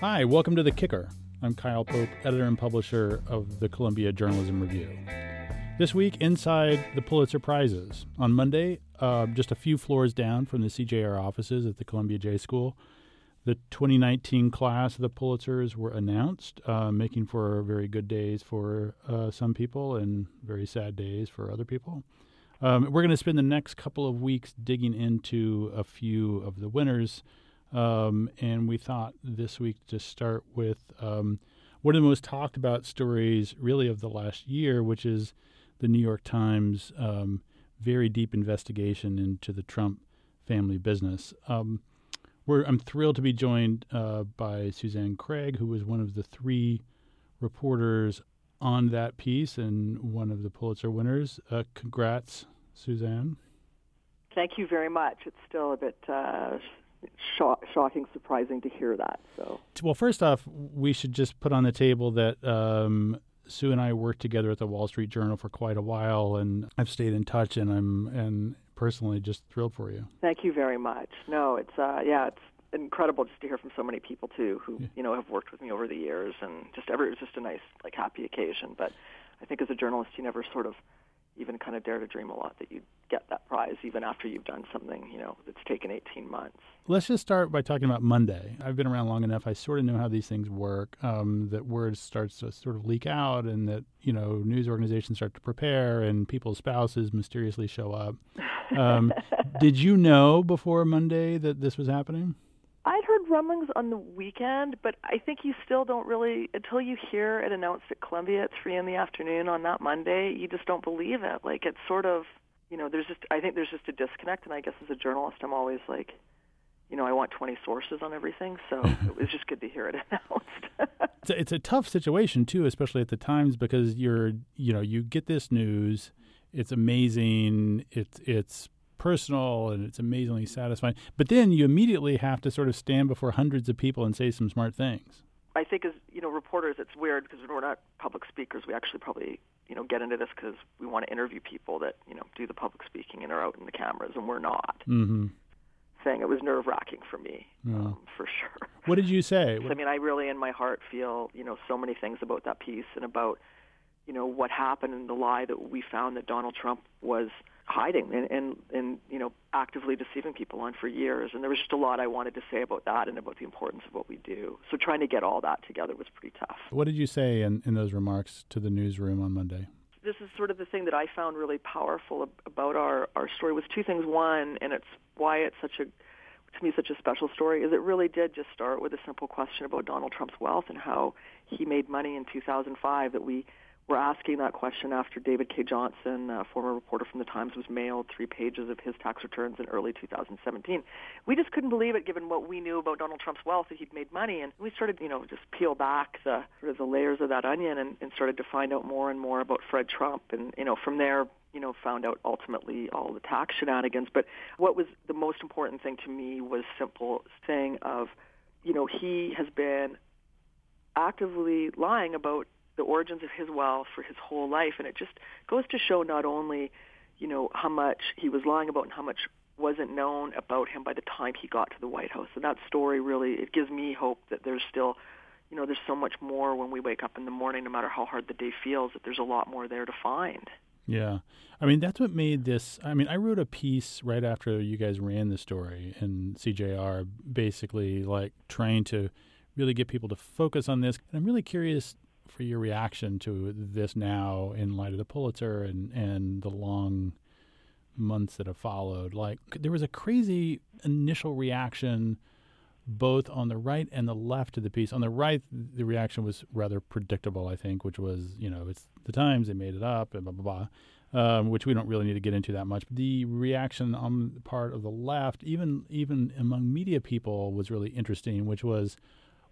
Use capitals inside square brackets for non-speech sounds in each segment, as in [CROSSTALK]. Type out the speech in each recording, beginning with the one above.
Hi, welcome to The Kicker. I'm Kyle Pope, editor and publisher of the Columbia Journalism Review. This week, inside the Pulitzer Prizes. On Monday, uh, just a few floors down from the CJR offices at the Columbia J School, the 2019 class of the Pulitzers were announced, uh, making for very good days for uh, some people and very sad days for other people. Um, we're going to spend the next couple of weeks digging into a few of the winners. Um, and we thought this week to start with um, one of the most talked about stories, really, of the last year, which is the New York Times um, very deep investigation into the Trump family business. Um, I'm thrilled to be joined uh, by Susanne Craig, who was one of the three reporters on that piece and one of the Pulitzer winners. Uh, congrats, Susanne. Thank you very much. It's still a bit uh, shocking, surprising to hear that. So, well, first off, we should just put on the table that um, Sue and I worked together at the Wall Street Journal for quite a while, and I've stayed in touch, and I'm and personally just thrilled for you. Thank you very much. No, it's uh, yeah, it's incredible just to hear from so many people too who yeah. you know have worked with me over the years, and just ever it was just a nice like happy occasion. But I think as a journalist, you never sort of even kind of dare to dream a lot that you'd get that prize even after you've done something, you know, that's taken 18 months. Let's just start by talking about Monday. I've been around long enough. I sort of know how these things work. Um, that word starts to sort of leak out, and that you know news organizations start to prepare, and people's spouses mysteriously show up. Um, [LAUGHS] did you know before Monday that this was happening? Heard rumblings on the weekend, but I think you still don't really until you hear it announced at Columbia at three in the afternoon on that Monday. You just don't believe it. Like it's sort of, you know, there's just I think there's just a disconnect, and I guess as a journalist, I'm always like, you know, I want 20 sources on everything, so [LAUGHS] it was just good to hear it announced. [LAUGHS] it's, a, it's a tough situation too, especially at the times because you're, you know, you get this news, it's amazing, it's it's personal and it's amazingly satisfying. But then you immediately have to sort of stand before hundreds of people and say some smart things. I think as you know, reporters, it's weird because we're not public speakers. We actually probably you know get into this because we want to interview people that you know do the public speaking and are out in the cameras, and we're not. Mm-hmm. Saying it was nerve wracking for me, yeah. um, for sure. What did you say? [LAUGHS] I mean, I really, in my heart, feel you know so many things about that piece and about you know what happened and the lie that we found that Donald Trump was hiding and, and and you know actively deceiving people on for years. And there was just a lot I wanted to say about that and about the importance of what we do. So trying to get all that together was pretty tough. What did you say in, in those remarks to the newsroom on Monday? This is sort of the thing that I found really powerful about our our story was two things. One and it's why it's such a to me such a special story is it really did just start with a simple question about Donald Trump's wealth and how he made money in 2005 that we we're asking that question after David Cay Johnston, a former reporter from the Times, was mailed three pages of his tax returns in early 2017. We just couldn't believe it, given what we knew about Donald Trump's wealth, that he'd made money. And we started, you know, just peel back the sort of the layers of that onion and, and started to find out more and more about Fred Trump. And you know, from there, you know, found out ultimately all the tax shenanigans. But what was the most important thing to me was simple thing of, you know, he has been actively lying about the origins of his wealth for his whole life, and it just goes to show not only, you know, how much he was lying about and how much wasn't known about him by the time he got to the White House. And that story really it gives me hope that there's still, you know, there's so much more when we wake up in the morning, no matter how hard the day feels, that there's a lot more there to find. Yeah. I mean, that's what made this. I mean, I wrote a piece right after you guys ran the story in CJR, basically like trying to really get people to focus on this. And I'm really curious for your reaction to this now in light of the Pulitzer and, and the long months that have followed. Like, there was a crazy initial reaction both on the right and the left of the piece. On the right, the reaction was rather predictable, I think, which was, you know, it's the Times, they made it up, and blah, blah, blah, um, which we don't really need to get into that much. But the reaction on the part of the left, even even among media people, was really interesting, which was,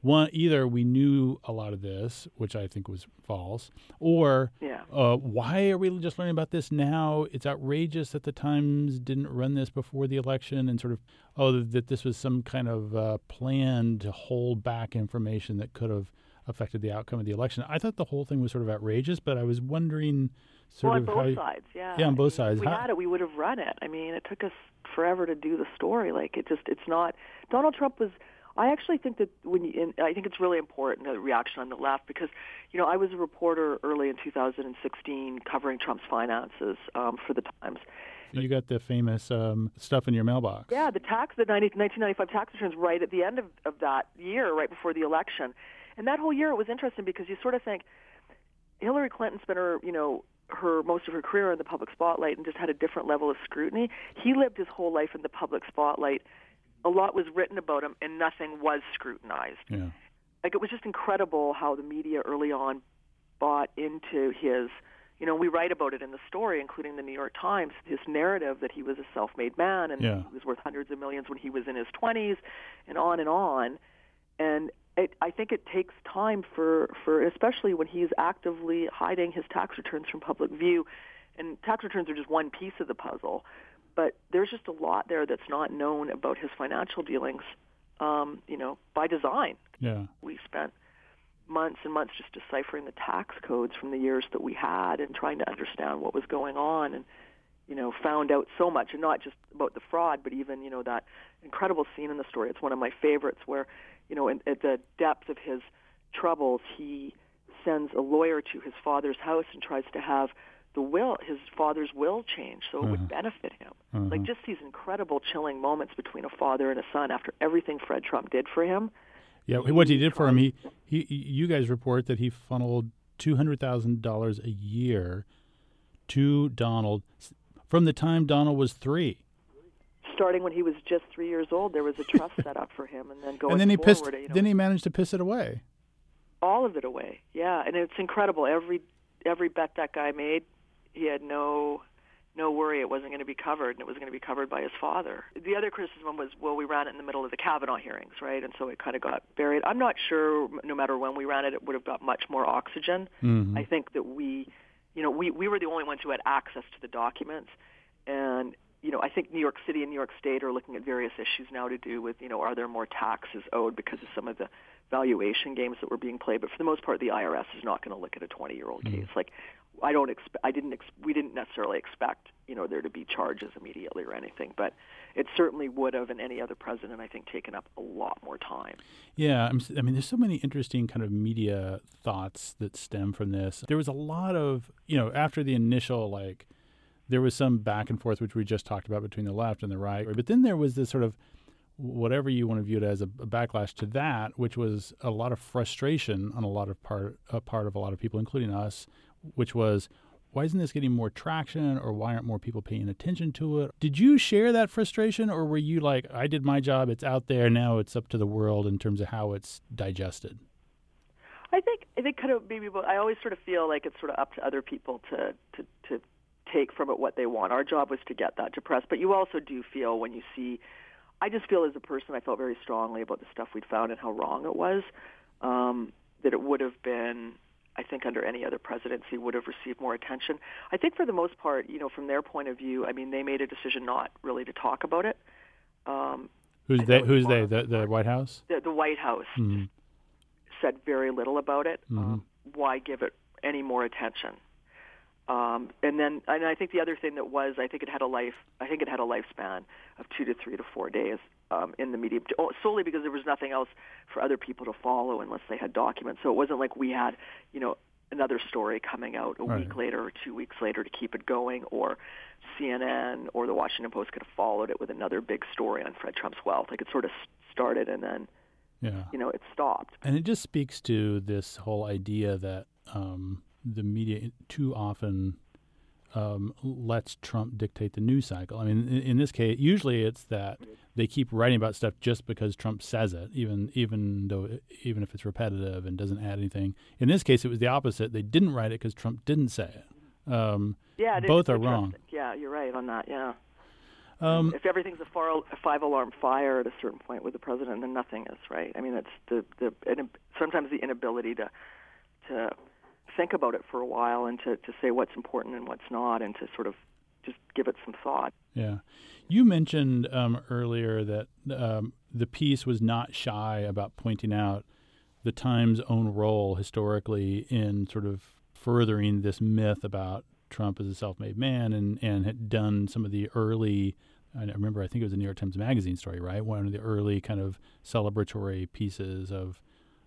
one either we knew a lot of this, which I think was false, or yeah. uh, why are we just learning about this now? It's outrageous that the Times didn't run this before the election, and sort of oh that this was some kind of uh, plan to hold back information that could have affected the outcome of the election. I thought the whole thing was sort of outrageous, but I was wondering sort well, of on both sides, yeah, yeah, on both I sides. mean, If we how, had it, we would have run it. I mean, it took us forever to do the story. Like it just, it's not. Donald Trump was I actually think that when you, and I think it's really important the reaction on the left because, you know, I was a reporter early in 2016 covering Trump's finances um, for the Times. You got the famous um, stuff in your mailbox. Yeah, the tax, the 90, 1995 tax returns, right at the end of, of that year, right before the election, and that whole year it was interesting because you sort of think Hillary Clinton spent her, you know, her most of her career in the public spotlight and just had a different level of scrutiny. He lived his whole life in the public spotlight a lot was written about him and nothing was scrutinized. Yeah. Like it was just incredible how the media early on bought into his you know, we write about it in the story, including the New York Times, his narrative that he was a self-made man and yeah. he was worth hundreds of millions when he was in his 20s, and on and on. And it, I think it takes time for, for, especially when he's actively hiding his tax returns from public view, and tax returns are just one piece of the puzzle but there's just a lot there that's not known about his financial dealings, um, you know, by design. Yeah. We spent months and months just deciphering the tax codes from the years that we had and trying to understand what was going on and you know found out so much and not just about the fraud but even you know that incredible scene in the story it's one of my favorites where you know in, at the depth of his troubles he sends a lawyer to his father's house and tries to have the will, his father's will change, so it uh-huh. would benefit him. Uh-huh. Like just these incredible, chilling moments between a father and a son after everything Fred Trump did for him. Yeah, what he did for him, he, he, you guys report that he funneled two hundred thousand dollars a year to Donald from the time Donald was three. Starting when he was just three years old, there was a trust set up for him, and then going [LAUGHS] and then he forward, pissed. You know, then he managed to piss it away. All of it away, yeah, and it's incredible. Every every bet that guy made he had no no worry it wasn't going to be covered and it was going to be covered by his father. The other criticism was, well, we ran it in the middle of the Kavanaugh hearings, right? And so it kind of got buried. I'm not sure, no matter when we ran it, it would have got much more oxygen. Mm-hmm. I think that we, you know, we, we were the only ones who had access to the documents. And, you know, I think New York City and New York State are looking at various issues now to do with, you know, are there more taxes owed because of some of the valuation games that were being played. But for the most part, the IRS is not going to look at a 20-year-old mm-hmm. case. Like I don't expect. I didn't. Ex- we didn't necessarily expect, you know, there to be charges immediately or anything, but it certainly would have, and any other president, I think, taken up a lot more time. Yeah, I'm, I mean, there's so many interesting kind of media thoughts that stem from this. There was a lot of, you know, after the initial like, there was some back and forth which we just talked about between the left and the right, but then there was this sort of whatever you want to view it as a, backlash to that, which was a lot of frustration on a lot of part a part of a lot of people, including us, which was why isn't this getting more traction or why aren't more people paying attention to it? Did you share that frustration or were you like, I did my job, it's out there, now it's up to the world in terms of how it's digested? I think I think kind of maybe I always sort of feel like it's sort of up to other people to, to, to take from it what they want. Our job was to get that to press, but you also do feel when you see I just feel as a person I felt very strongly about the stuff we'd found and how wrong it was. Um, that it would have been I think under any other presidency would have received more attention. I think for the most part, you know, from their point of view, I mean, they made a decision not really to talk about it. Um, who's they? Who's they? The, the White House. The, the White House mm-hmm. said very little about it. Mm-hmm. Um, why give it any more attention? Um, and then, and I think the other thing that was, I think it had a life. I think it had a lifespan of two to three to four days um, in the media, oh, solely because there was nothing else for other people to follow unless they had documents. So it wasn't like we had, you know, another story coming out a right. week later or two weeks later to keep it going, or CNN or the Washington Post could have followed it with another big story on Fred Trump's wealth. Like it sort of started and then, yeah. you know, it stopped. And it just speaks to this whole idea that um, the media too often um, lets Trump dictate the news cycle. I mean, in, in, this case, usually it's that they keep writing about stuff just because Trump says it, even even though even if it's repetitive and doesn't add anything. In this case, it was the opposite. They didn't write it because Trump didn't say it. Um, yeah, both are wrong. Yeah, you're right on that. Yeah. Um, if everything's a, far, a five-alarm fire at a certain point with the president, then nothing is right. I mean, it's the the sometimes the inability to to think about it for a while and to, to say what's important and what's not and to sort of just give it some thought. Yeah. You mentioned um, earlier that um, the piece was not shy about pointing out the Times' own role historically in sort of furthering this myth about Trump as a self made man and, and had done some of the early I remember I think it was a New York Times Magazine story, right? One of the early kind of celebratory pieces of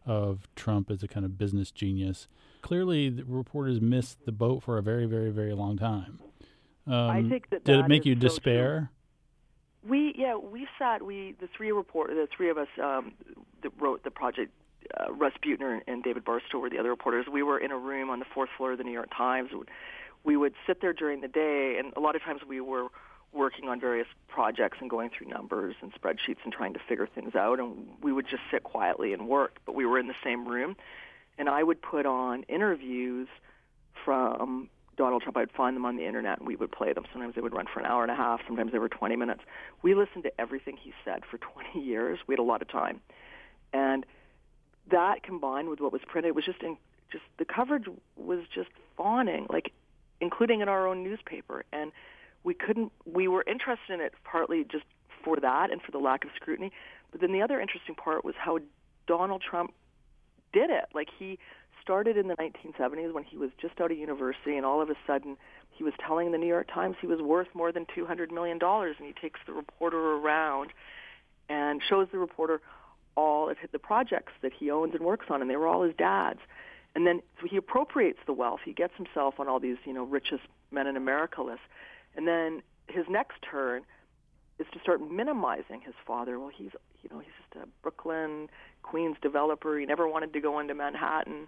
of Trump as a kind of business genius. Clearly, the reporters missed the boat for a very, very, very long time. Um, I think that did that it make you so despair? True. We yeah we sat we the three report the three of us um, that wrote the project uh, Russ Buettner and David Barstow were the other reporters. We were in a room on the fourth floor of the New York Times. We would sit there during the day, and a lot of times we were working on various projects and going through numbers and spreadsheets and trying to figure things out. And we would just sit quietly and work, but we were in the same room. And I would put on interviews from Donald Trump. I'd find them on the internet and we would play them. Sometimes they would run for an hour and a half. Sometimes they were 20 minutes. We listened to everything he said for 20 years. We had a lot of time. And that combined with what was printed was just in, just the coverage was just fawning, like including in our own newspaper. And we couldn't we were interested in it partly just for that and for the lack of scrutiny but then the other interesting part was how Donald Trump did it. Like he started in the 1970s when he was just out of university and all of a sudden he was telling the New York Times he was worth more than 200 million dollars and he takes the reporter around and shows the reporter all of the projects that he owns and works on and they were all his dad's. And then so he appropriates the wealth. He gets himself on all these you know richest men in America lists and then his next turn is to start minimizing his father. Well, he's you know he's just a Brooklyn Queens developer. He never wanted to go into Manhattan.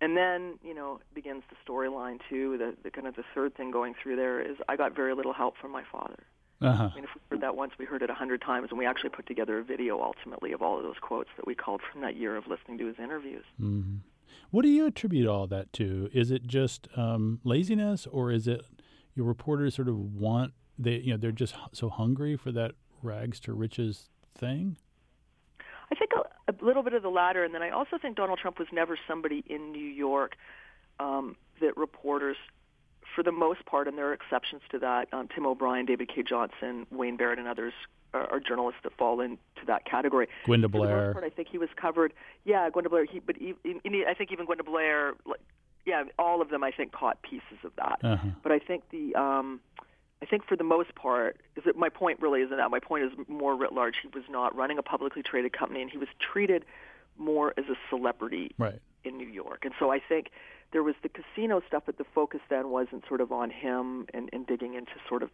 And then you know begins the storyline too. The, the kind of the third thing going through there is I got very little help from my father. Uh-huh. I mean, if we heard that once, we heard it a hundred times, and we actually put together a video ultimately of all of those quotes that we called from that year of listening to his interviews. Mm-hmm. What do you attribute all that to? Is it just um, laziness, or is it your reporters sort of want they you know they're just so hungry for that rags to riches thing? I think a, a little bit of the latter, and then I also think Donald Trump was never somebody in New York um, that reporters, for the most part, and there are exceptions to that. Um, Tim O'Brien, David Cay Johnston, Wayne Barrett, and others are, are journalists that fall into that category. Gwenda Blair. Part, I think he was covered. Yeah, Gwenda Blair. He, but I think even Gwenda Blair, like, yeah, all of them I think caught pieces of that. Uh-huh. But I think the um, I think for the most part, is that my point really isn't that. My point is more writ large. He was not running a publicly traded company, and he was treated more as a celebrity right. in New York. And so I think there was the casino stuff, but the focus then wasn't sort of on him and, and digging into sort of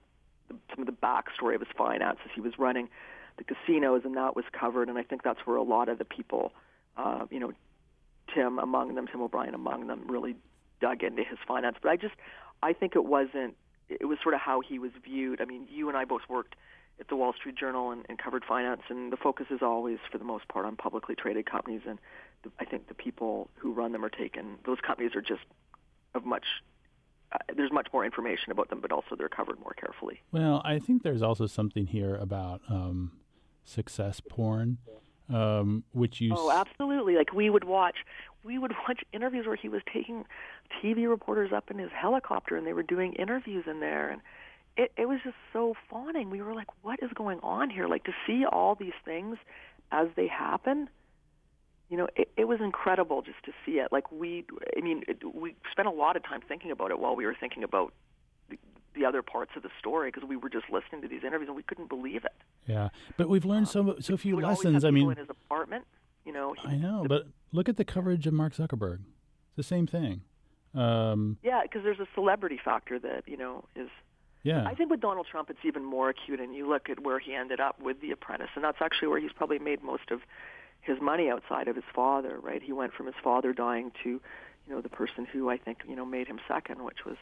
the, some of the backstory of his finances. He was running the casinos, and that was covered. And I think that's where a lot of the people, uh, you know, Tim among them, Tim O'Brien among them, really dug into his finance. But I just, I think it wasn't. It was sort of how he was viewed. I mean, you and I both worked at the Wall Street Journal and, and covered finance, and the focus is always, for the most part, on publicly traded companies. And the, I think the people who run them are taken. Those companies are just of much uh, there's much more information about them, but also they're covered more carefully. Well, I think there's also something here about um, success porn, um, which you. Oh, absolutely! Like we would watch, we would [LAUGHS] watch interviews where he was taking TV reporters up in his helicopter, and they were doing interviews in there, and it, it was just so fawning. We were like, "What is going on here?" Like to see all these things as they happen you know, it, it was incredible just to see it. Like we, I mean, it, we spent a lot of time thinking about it while we were thinking about the, the other parts of the story because we were just listening to these interviews and we couldn't believe it. Yeah, but we've learned so so few lessons. I mean, in his apartment, you know. He, I know, the, but look at the coverage of Mark Zuckerberg. It's the same thing. Um, yeah, because there's a celebrity factor that you know is. Yeah. I think with Donald Trump, it's even more acute, and you look at where he ended up with The Apprentice, and that's actually where he's probably made most of his money outside of his father, right? He went from his father dying to, you know, the person who I think, you know, made him second, which was,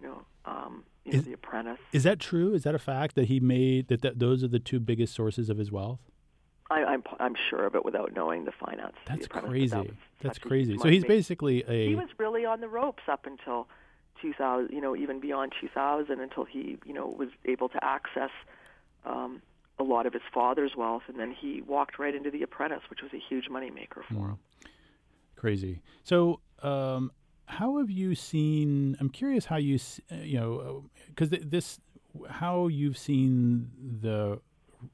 you know, um, you know, Is- The Apprentice. is that true? Is that a fact that he made that, that those are the two biggest sources of his wealth? I, I'm I'm sure of it without knowing the finance. of The That's crazy. that was That's crazy. So he's basically a he was really on the ropes up until 2000, you know, even beyond 2000 until he, you know, was able to access um, a lot of his father's wealth, and then he walked right into The Apprentice, which was a huge moneymaker for him. crazy. So, um, how have you seen? I'm curious how you, uh, you know, because th- this, how you've seen the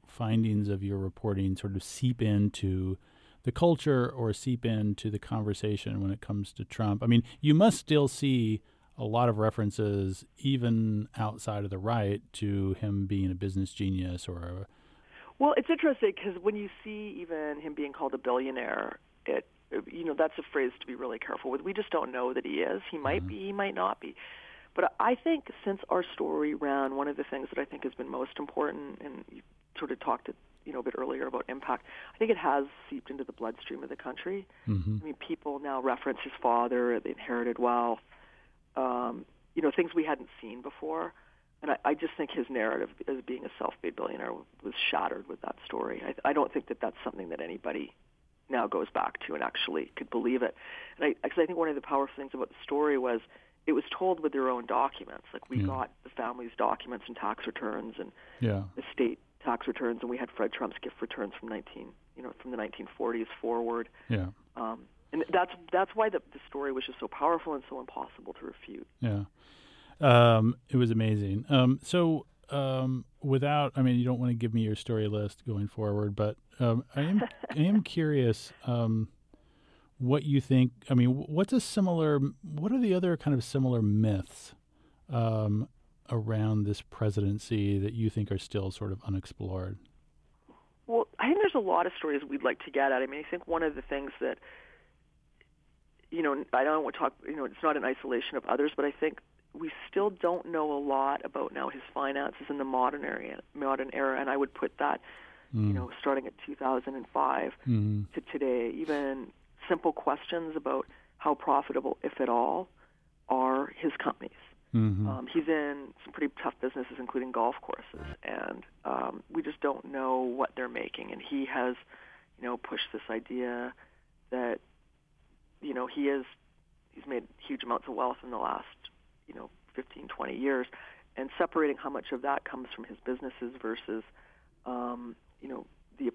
findings of your reporting sort of seep into the culture or seep into the conversation when it comes to Trump. I mean, you must still see a lot of references, even outside of the right, to him being a business genius or a well, it's interesting because when you see even him being called a billionaire, it you know that's a phrase to be really careful with. We just don't know that he is. He might mm-hmm. be. He might not be. But I think since our story ran, one of the things that I think has been most important, and you sort of talked to, you know a bit earlier about impact. I think it has seeped into the bloodstream of the country. Mm-hmm. I mean, people now reference his father, the inherited wealth, um, you know, things we hadn't seen before. And I, I just think his narrative as being a self-made billionaire was shattered with that story. I, I don't think that that's something that anybody now goes back to and actually could believe it. And I, cause I think one of the powerful things about the story was it was told with their own documents. Like we yeah. got the family's documents and tax returns and yeah. estate tax returns, and we had Fred Trump's gift returns from 19, you know, from the 1940s forward. Yeah. Um, and that's that's why the, the story was just so powerful and so impossible to refute. Yeah. Um, it was amazing. Um, so, um, without, I mean, you don't want to give me your story list going forward, but um, I am [LAUGHS] I am curious um, what you think. I mean, what's a similar? What are the other kind of similar myths um, around this presidency that you think are still sort of unexplored? Well, I think there's a lot of stories we'd like to get at. I mean, I think one of the things that you know, I don't want to talk. You know, it's not an isolation of others, but I think we still don't know a lot about now his finances in the modern era, modern era, and I would put that, mm. you know, starting at 2005 mm-hmm. to today, even simple questions about how profitable, if at all, are his companies. Mm-hmm. Um, he's in some pretty tough businesses, including golf courses, and um, we just don't know what they're making. And he has, you know, pushed this idea that, you know, he is he's made huge amounts of wealth in the last you know 15, 20 years, and separating how much of that comes from his businesses versus um, you know the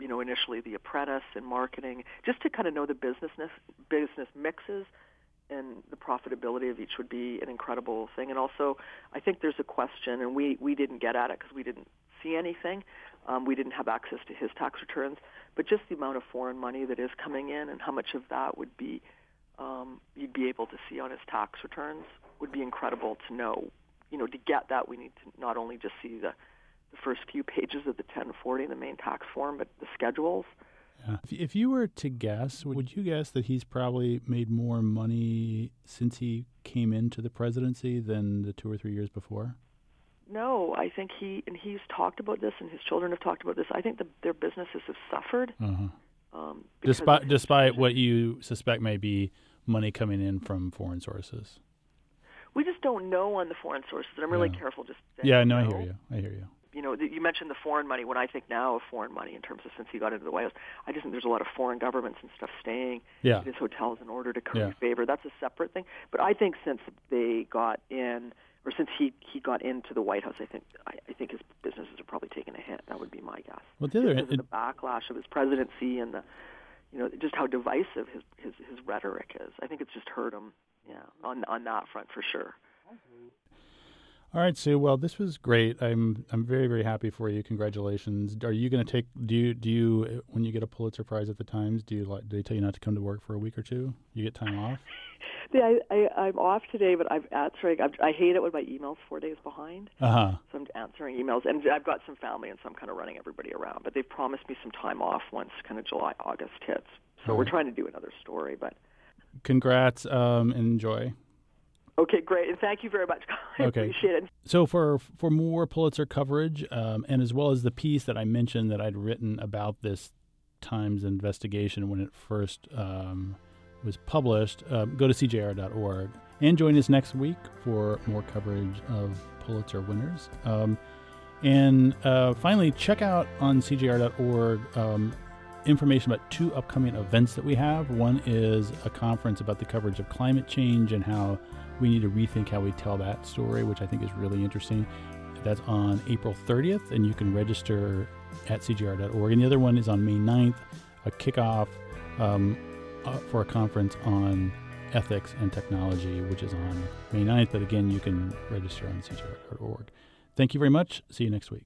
you know initially the apprentice and marketing, just to kind of know the business business mixes and the profitability of each would be an incredible thing. And also, I think there's a question, and we we didn't get at it because we didn't see anything. Um, we didn't have access to his tax returns, but just the amount of foreign money that is coming in and how much of that would be um, you'd be able to see on his tax returns would be incredible to know. You know, to get that, we need to not only just see the, the first few pages of the 1040, the main tax form, but the schedules. Yeah. If you were to guess, would you guess that he's probably made more money since he came into the presidency than the two or three years before? No, I think he and he's talked about this, and his children have talked about this. I think the, their businesses have suffered. Uh-huh. Um, despite despite what you suspect may be money coming in from foreign sources we just don't know on the foreign sources. And I'm really yeah. careful just. Yeah, no, I hear you. I hear you. You know, you mentioned the foreign money. When I think now of foreign money in terms of since he got into the White House, I just think there's a lot of foreign governments and stuff staying yeah. in his hotels in order to curry yeah. favor. That's a separate thing. But I think since they got in, or since he he got into the White House, I think I, I think his businesses are probably taking a hit. That would be my guess. Well, the other it, the backlash of his presidency and the you know just how divisive his his his rhetoric is. I think it's just hurt him. Yeah, on on that front for sure. All right, Sue. Well, this was great. I'm I'm very very happy for you. Congratulations. Are you going to take? Do you do you when you get a Pulitzer Prize at the Times? Do you like? Do they tell you not to come to work for a week or two? You get time off. [LAUGHS] yeah, I, I I'm off today, but I'm answering. I'm, I hate it when my emails four days behind. Uh huh. So I'm answering emails, and I've got some family, and so I'm kind of running everybody around. But they've promised me some time off once kind of July August hits. So we're trying to do another story, but. Congrats. Um, enjoy. Okay, great, and thank you very much. [LAUGHS] I okay. appreciate it. So for for more Pulitzer coverage, um, and as well as the piece that I mentioned that I'd written about this Times investigation when it first um, was published, uh, go to cjr.org and join us next week for more coverage of Pulitzer winners. Um, and uh, finally, check out on cjr.org um, information about two upcoming events that we have. One is a conference about the coverage of climate change and how we need to rethink how we tell that story, which I think is really interesting. That's on April 30th, and you can register at cjr.org. And the other one is on May 9th, a kickoff um, uh, for a conference on ethics and technology, which is on May 9th. But again, you can register on cjr.org. Thank you very much. See you next week.